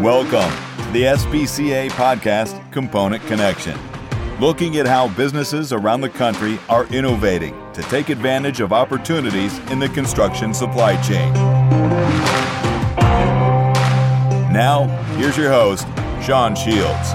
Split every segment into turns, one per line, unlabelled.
Welcome to the SBCA podcast, Component Connection, looking at how businesses around the country are innovating to take advantage of opportunities in the construction supply chain. Now, here's your host, Sean Shields.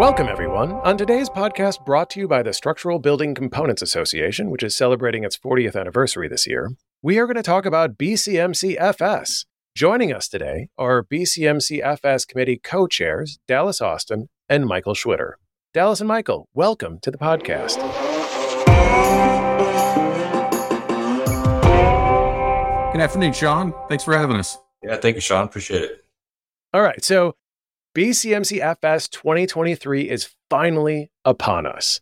Welcome, everyone. On today's podcast, brought to you by the Structural Building Components Association, which is celebrating its 40th anniversary this year, we are going to talk about BCMC-FS. Joining us today are BCMC-FS committee co chairs Dallas Austin and Michael Schwitter. Dallas and Michael, welcome to the podcast.
Good afternoon, Sean. Thanks for having us.
Yeah, thank you, Sean. Appreciate it.
All right. So, BCMC-FS 2023 is finally upon us.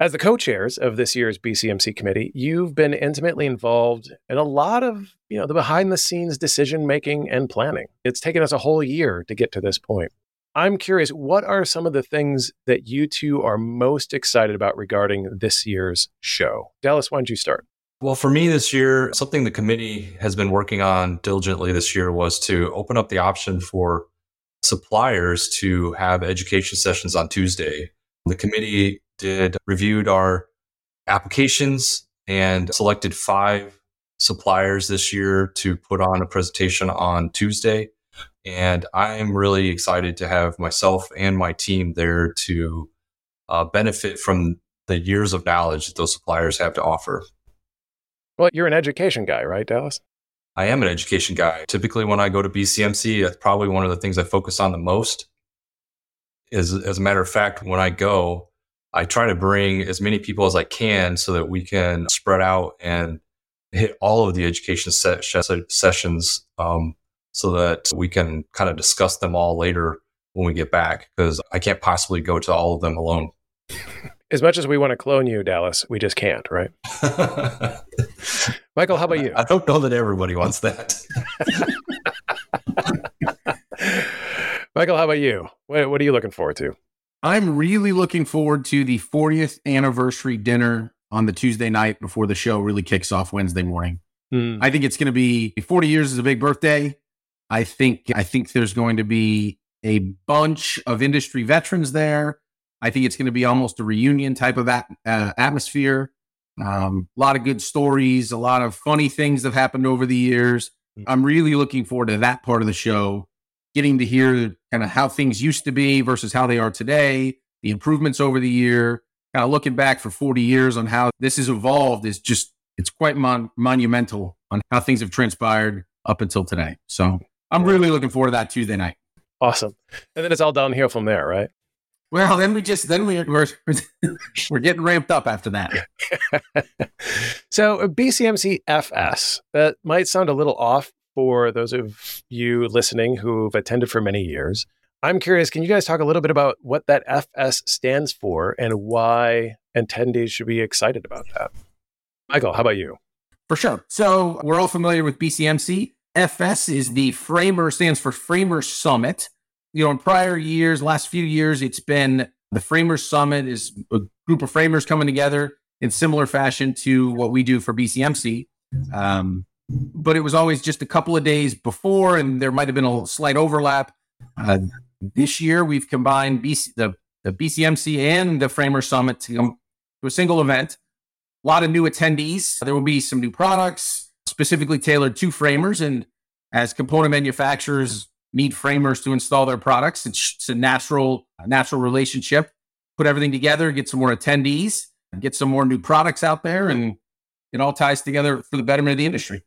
As the co-chairs of this year's BCMC committee, you've been intimately involved in a lot of, you know, the behind the scenes decision making and planning. It's taken us a whole year to get to this point. I'm curious, what are some of the things that you two are most excited about regarding this year's show? Dallas, why don't you start?
Well, for me this year, something the committee has been working on diligently this year was to open up the option for suppliers to have education sessions on Tuesday. The committee did reviewed our applications and selected five suppliers this year to put on a presentation on Tuesday. And I'm really excited to have myself and my team there to uh, benefit from the years of knowledge that those suppliers have to offer.
Well, you're an education guy, right, Dallas?
I am an education guy. Typically, when I go to BCMC, that's probably one of the things I focus on the most. Is as a matter of fact, when I go, I try to bring as many people as I can so that we can spread out and hit all of the education sessions um, so that we can kind of discuss them all later when we get back because I can't possibly go to all of them alone.
As much as we want to clone you, Dallas, we just can't, right? Michael, how about you?
I don't know that everybody wants that.
Michael, how about you? What, what are you looking forward to?
I'm really looking forward to the 40th anniversary dinner on the Tuesday night before the show really kicks off Wednesday morning. Mm. I think it's going to be 40 years is a big birthday. I think I think there's going to be a bunch of industry veterans there. I think it's going to be almost a reunion type of at, uh, atmosphere. Um, a lot of good stories, a lot of funny things that have happened over the years. Mm. I'm really looking forward to that part of the show, getting to hear kind of how things used to be versus how they are today, the improvements over the year, kind of looking back for 40 years on how this has evolved is just, it's quite mon- monumental on how things have transpired up until today. So I'm really looking forward to that Tuesday night.
Awesome. And then it's all downhill from there, right?
Well, then we just then we, we're we're getting ramped up after that.
so BCMC FS that might sound a little off for those of you listening who've attended for many years. I'm curious, can you guys talk a little bit about what that FS stands for and why attendees should be excited about that? Michael, how about you?
For sure. So we're all familiar with BCMC. FS is the Framer stands for Framer Summit you know, in prior years, last few years, it's been the Framer Summit is a group of framers coming together in similar fashion to what we do for BCMC. Um, but it was always just a couple of days before, and there might have been a slight overlap. Uh, this year, we've combined BC, the, the BCMC and the Framer Summit to, to a single event. A lot of new attendees. There will be some new products specifically tailored to framers. And as component manufacturers need framers to install their products. It's, it's a natural, natural relationship. Put everything together, get some more attendees, get some more new products out there, and it all ties together for the betterment of the industry.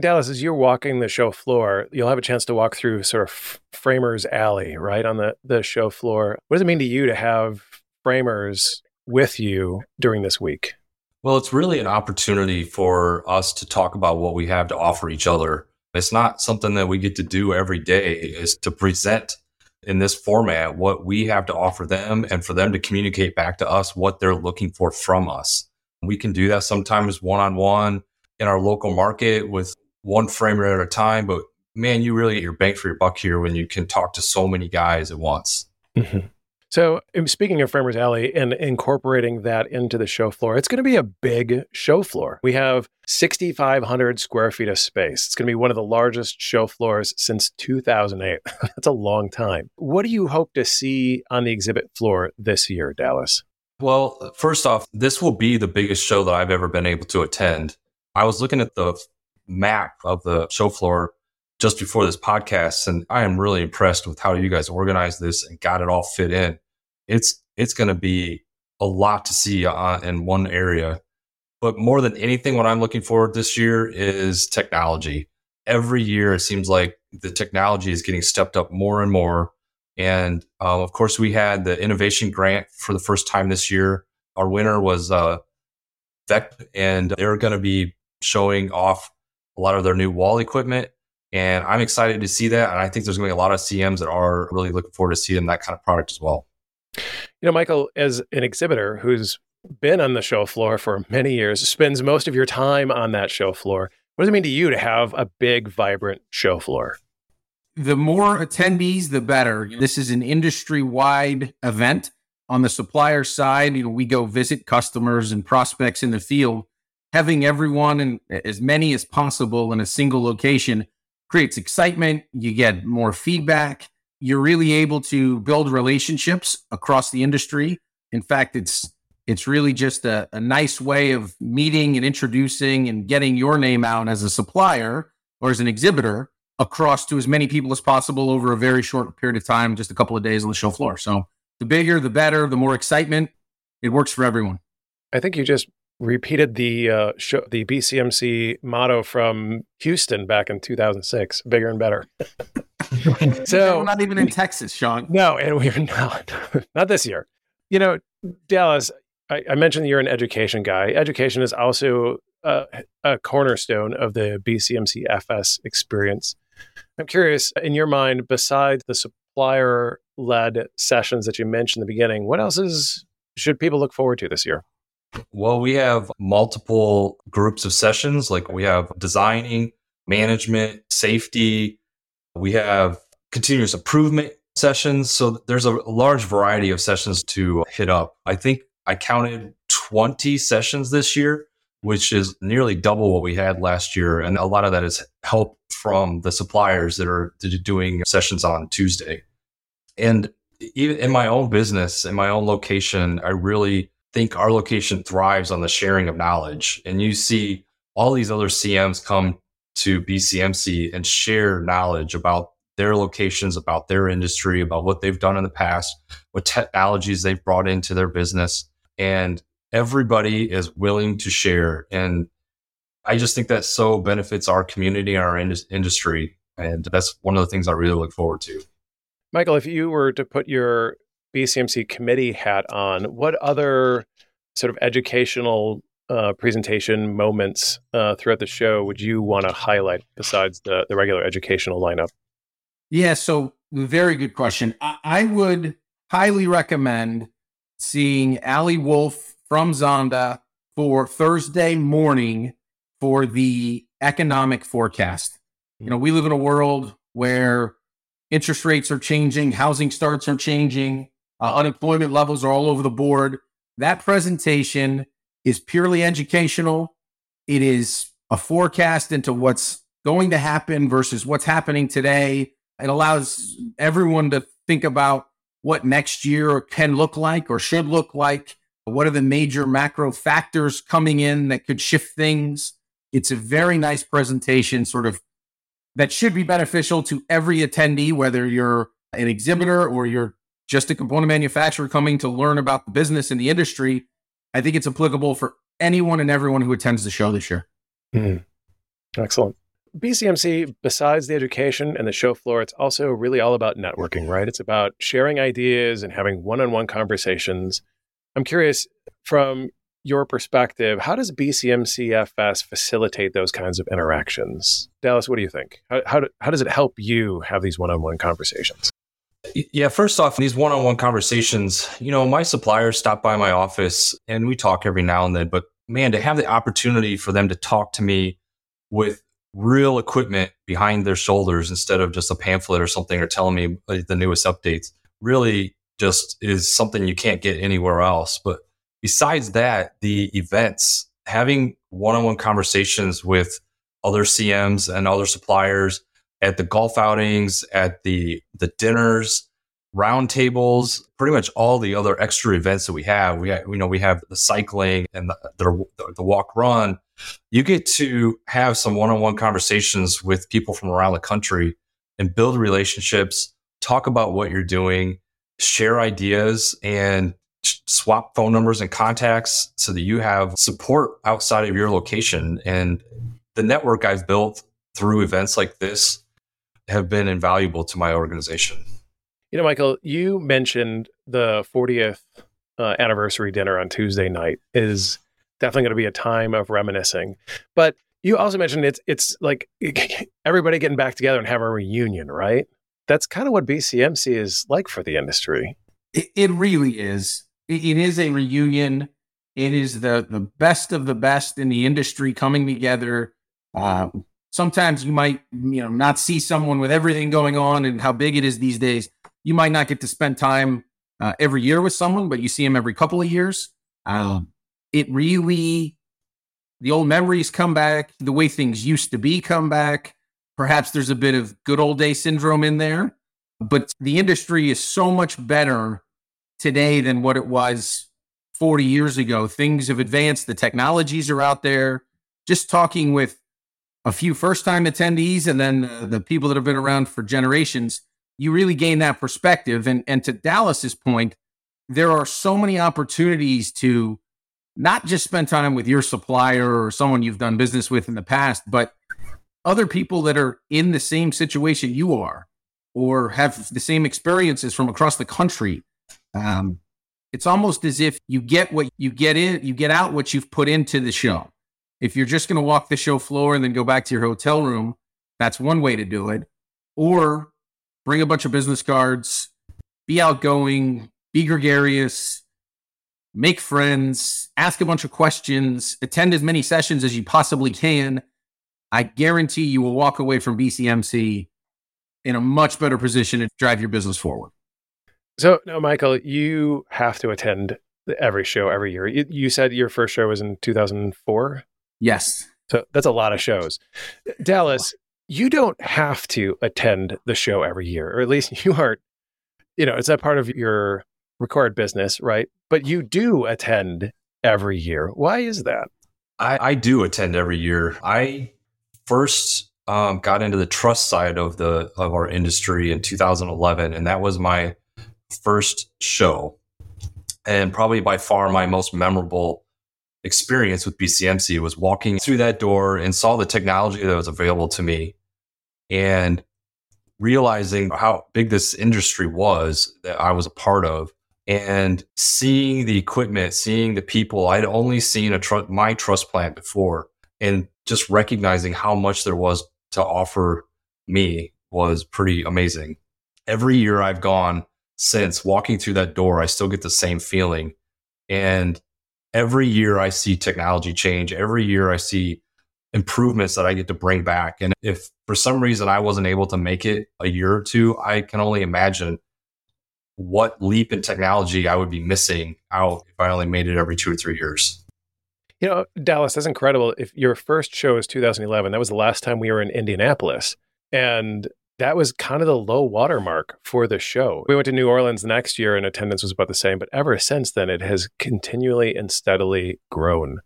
Dallas, as you're walking the show floor, you'll have a chance to walk through sort of Framers Alley, right on the, the show floor. What does it mean to you to have framers with you during this week?
Well, it's really an opportunity for us to talk about what we have to offer each other it's not something that we get to do every day is to present in this format what we have to offer them and for them to communicate back to us what they're looking for from us. We can do that sometimes one on one in our local market with one framer at a time, but man, you really get your bang for your buck here when you can talk to so many guys at once.
Mm-hmm. So, um, speaking of Framers Alley and incorporating that into the show floor, it's going to be a big show floor. We have 6,500 square feet of space. It's going to be one of the largest show floors since 2008. That's a long time. What do you hope to see on the exhibit floor this year, Dallas?
Well, first off, this will be the biggest show that I've ever been able to attend. I was looking at the map of the show floor just before this podcast, and I am really impressed with how you guys organized this and got it all fit in. It's it's going to be a lot to see uh, in one area, but more than anything, what I'm looking forward this year is technology. Every year, it seems like the technology is getting stepped up more and more. And um, of course, we had the innovation grant for the first time this year. Our winner was uh, VEC, and they're going to be showing off a lot of their new wall equipment and I'm excited to see that. And I think there's going to be a lot of CMs that are really looking forward to seeing that kind of product as well.
You know, Michael, as an exhibitor who's been on the show floor for many years, spends most of your time on that show floor. What does it mean to you to have a big, vibrant show floor?
The more attendees, the better. This is an industry wide event. On the supplier side, you know, we go visit customers and prospects in the field. Having everyone and as many as possible in a single location creates excitement. You get more feedback. You're really able to build relationships across the industry. In fact, it's it's really just a, a nice way of meeting and introducing and getting your name out as a supplier or as an exhibitor across to as many people as possible over a very short period of time, just a couple of days on the show floor. So the bigger, the better, the more excitement. It works for everyone.
I think you just repeated the uh, show, the BCMC motto from Houston back in 2006: "Bigger and better."
so we're not even in Texas, Sean.
No, and we're not. not this year. You know, Dallas. I, I, mentioned you're an education guy. Education is also a, a cornerstone of the BCMC FS experience. I'm curious, in your mind, besides the supplier-led sessions that you mentioned in the beginning, what else is should people look forward to this year?
Well, we have multiple groups of sessions. Like we have designing, management, safety. We have continuous improvement sessions. So there's a large variety of sessions to hit up. I think I counted 20 sessions this year, which is nearly double what we had last year. And a lot of that is help from the suppliers that are doing sessions on Tuesday. And even in my own business, in my own location, I really think our location thrives on the sharing of knowledge. And you see all these other CMs come to BCMC and share knowledge about their locations, about their industry, about what they've done in the past, what technologies they've brought into their business. And everybody is willing to share. And I just think that so benefits our community, and our in- industry. And that's one of the things I really look forward to.
Michael, if you were to put your BCMC committee hat on, what other sort of educational uh, presentation moments uh, throughout the show would you want to highlight besides the, the regular educational lineup?
Yeah, so very good question. I, I would highly recommend seeing Ali Wolf from Zonda for Thursday morning for the economic forecast. You know, we live in a world where interest rates are changing, housing starts are changing, uh, unemployment levels are all over the board. That presentation is purely educational. It is a forecast into what's going to happen versus what's happening today. It allows everyone to think about what next year can look like or should look like. What are the major macro factors coming in that could shift things? It's a very nice presentation, sort of that should be beneficial to every attendee, whether you're an exhibitor or you're just a component manufacturer coming to learn about the business and the industry, I think it's applicable for anyone and everyone who attends the show this year.
Mm. Excellent. BCMC, besides the education and the show floor, it's also really all about networking, right? It's about sharing ideas and having one on one conversations. I'm curious from your perspective, how does BCMCFS facilitate those kinds of interactions? Dallas, what do you think? How, how, how does it help you have these one on one conversations?
Yeah, first off, these one on one conversations, you know, my suppliers stop by my office and we talk every now and then, but man, to have the opportunity for them to talk to me with real equipment behind their shoulders instead of just a pamphlet or something or telling me the newest updates really just is something you can't get anywhere else. But besides that, the events, having one on one conversations with other CMs and other suppliers at the golf outings, at the, the dinners, roundtables, pretty much all the other extra events that we have. We you know, we have the cycling and the, the, the walk run. You get to have some one on one conversations with people from around the country and build relationships, talk about what you're doing, share ideas and swap phone numbers and contacts so that you have support outside of your location. And the network I've built through events like this have been invaluable to my organization.
You know, Michael, you mentioned the 40th uh, anniversary dinner on Tuesday night is definitely going to be a time of reminiscing. But you also mentioned it's it's like everybody getting back together and have a reunion, right? That's kind of what BCMC is like for the industry.
It, it really is. It, it is a reunion. It is the the best of the best in the industry coming together. Uh, sometimes you might you know not see someone with everything going on and how big it is these days you might not get to spend time uh, every year with someone, but you see them every couple of years. Um, it really, the old memories come back, the way things used to be come back. Perhaps there's a bit of good old day syndrome in there, but the industry is so much better today than what it was 40 years ago. Things have advanced, the technologies are out there. Just talking with a few first time attendees and then uh, the people that have been around for generations you really gain that perspective. And, and to Dallas's point, there are so many opportunities to not just spend time with your supplier or someone you've done business with in the past, but other people that are in the same situation you are or have the same experiences from across the country. Um, it's almost as if you get what you get in, you get out what you've put into the show. If you're just going to walk the show floor and then go back to your hotel room, that's one way to do it. Or bring a bunch of business cards, be outgoing, be gregarious, make friends, ask a bunch of questions, attend as many sessions as you possibly can. I guarantee you will walk away from BCMC in a much better position to drive your business forward.
So, no, Michael, you have to attend every show every year. You, you said your first show was in 2004?
Yes.
So that's a lot of shows. Dallas, you don't have to attend the show every year, or at least you aren't, you know, it's a part of your record business, right? But you do attend every year. Why is that?
I, I do attend every year. I first um, got into the truss side of the of our industry in 2011, and that was my first show, and probably by far my most memorable experience with BCMC was walking through that door and saw the technology that was available to me and realizing how big this industry was that I was a part of and seeing the equipment, seeing the people. I'd only seen a tr- my truss plant before and just recognizing how much there was to offer me was pretty amazing. Every year I've gone since walking through that door, I still get the same feeling. And every year I see technology change. Every year I see improvements that I get to bring back. And if for some reason I wasn't able to make it a year or two, I can only imagine what leap in technology I would be missing out if I only made it every two or three years.
You know, Dallas, that's incredible. If your first show is 2011, that was the last time we were in Indianapolis. And that was kind of the low watermark for the show. We went to New Orleans next year and attendance was about the same, but ever since then, it has continually and steadily grown.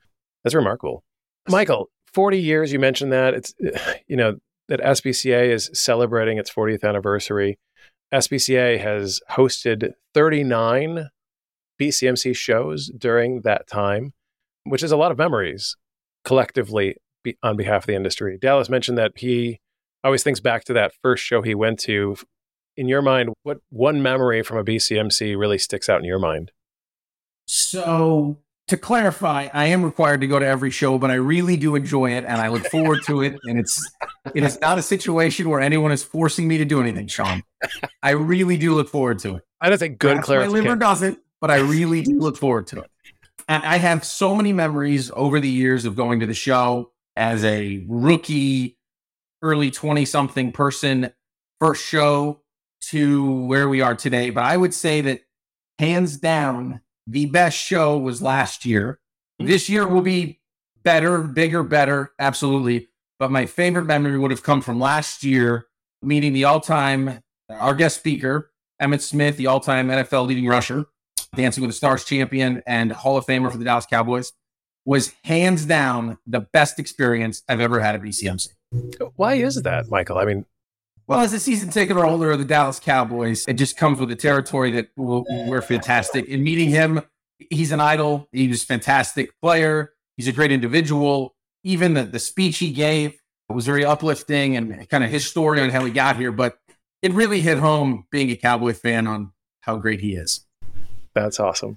That's remarkable. Michael, 40 years, you mentioned that. It's, you know, that SBCA is celebrating its 40th anniversary. SBCA has hosted 39 BCMC shows during that time, which is a lot of memories collectively on behalf of the industry. Dallas mentioned that he always thinks back to that first show he went to. In your mind, what one memory from a BCMC really sticks out in your mind?
So to clarify, I am required to go to every show, but I really do enjoy it and I look forward to it. And it's it is not a situation where anyone is forcing me to do anything, Sean. I really do look forward to it.
I don't think good clarification.
My liver doesn't, but I really do look forward to it. And I have so many memories over the years of going to the show as a rookie, early 20 something person, first show to where we are today. But I would say that hands down, the best show was last year. Hmm. This year will be better, bigger, better, absolutely. But my favorite memory would have come from last year, meeting the all time, our guest speaker, Emmitt Smith, the all time NFL leading rusher, Dancing with the Stars champion and Hall of Famer for the Dallas Cowboys, was hands down the best experience I've ever had at BCMC.
Why is that, Michael? I mean,
well, as a season ticket holder of the Dallas Cowboys, it just comes with the territory that we're fantastic. In meeting him, he's an idol. He was a fantastic player. He's a great individual. Even the, the speech he gave was very uplifting and kind of his story on how he got here. But it really hit home being a Cowboy fan on how great he is.
That's awesome.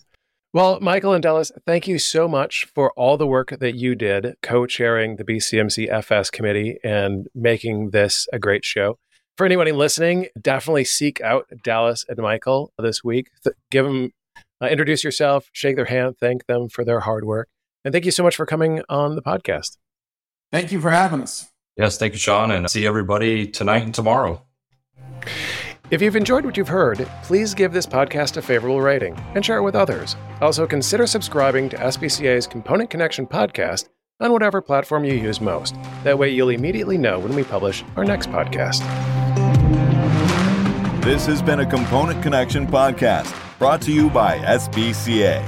Well, Michael and Dallas, thank you so much for all the work that you did co chairing the BCMC FS committee and making this a great show for anyone listening, definitely seek out Dallas and Michael this week. Th- give them, uh, introduce yourself, shake their hand, thank them for their hard work. And thank you so much for coming on the podcast.
Thank you for having us.
Yes, thank you, Sean, and see everybody tonight and tomorrow.
If you've enjoyed what you've heard, please give this podcast a favorable rating and share it with others. Also, consider subscribing to SBCA's Component Connection podcast on whatever platform you use most. That way, you'll immediately know when we publish our next podcast.
This has been a Component Connection podcast brought to you by SBCA.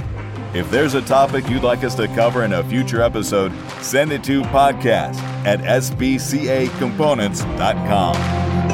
If there's a topic you'd like us to cover in a future episode, send it to podcast at sbcacomponents.com.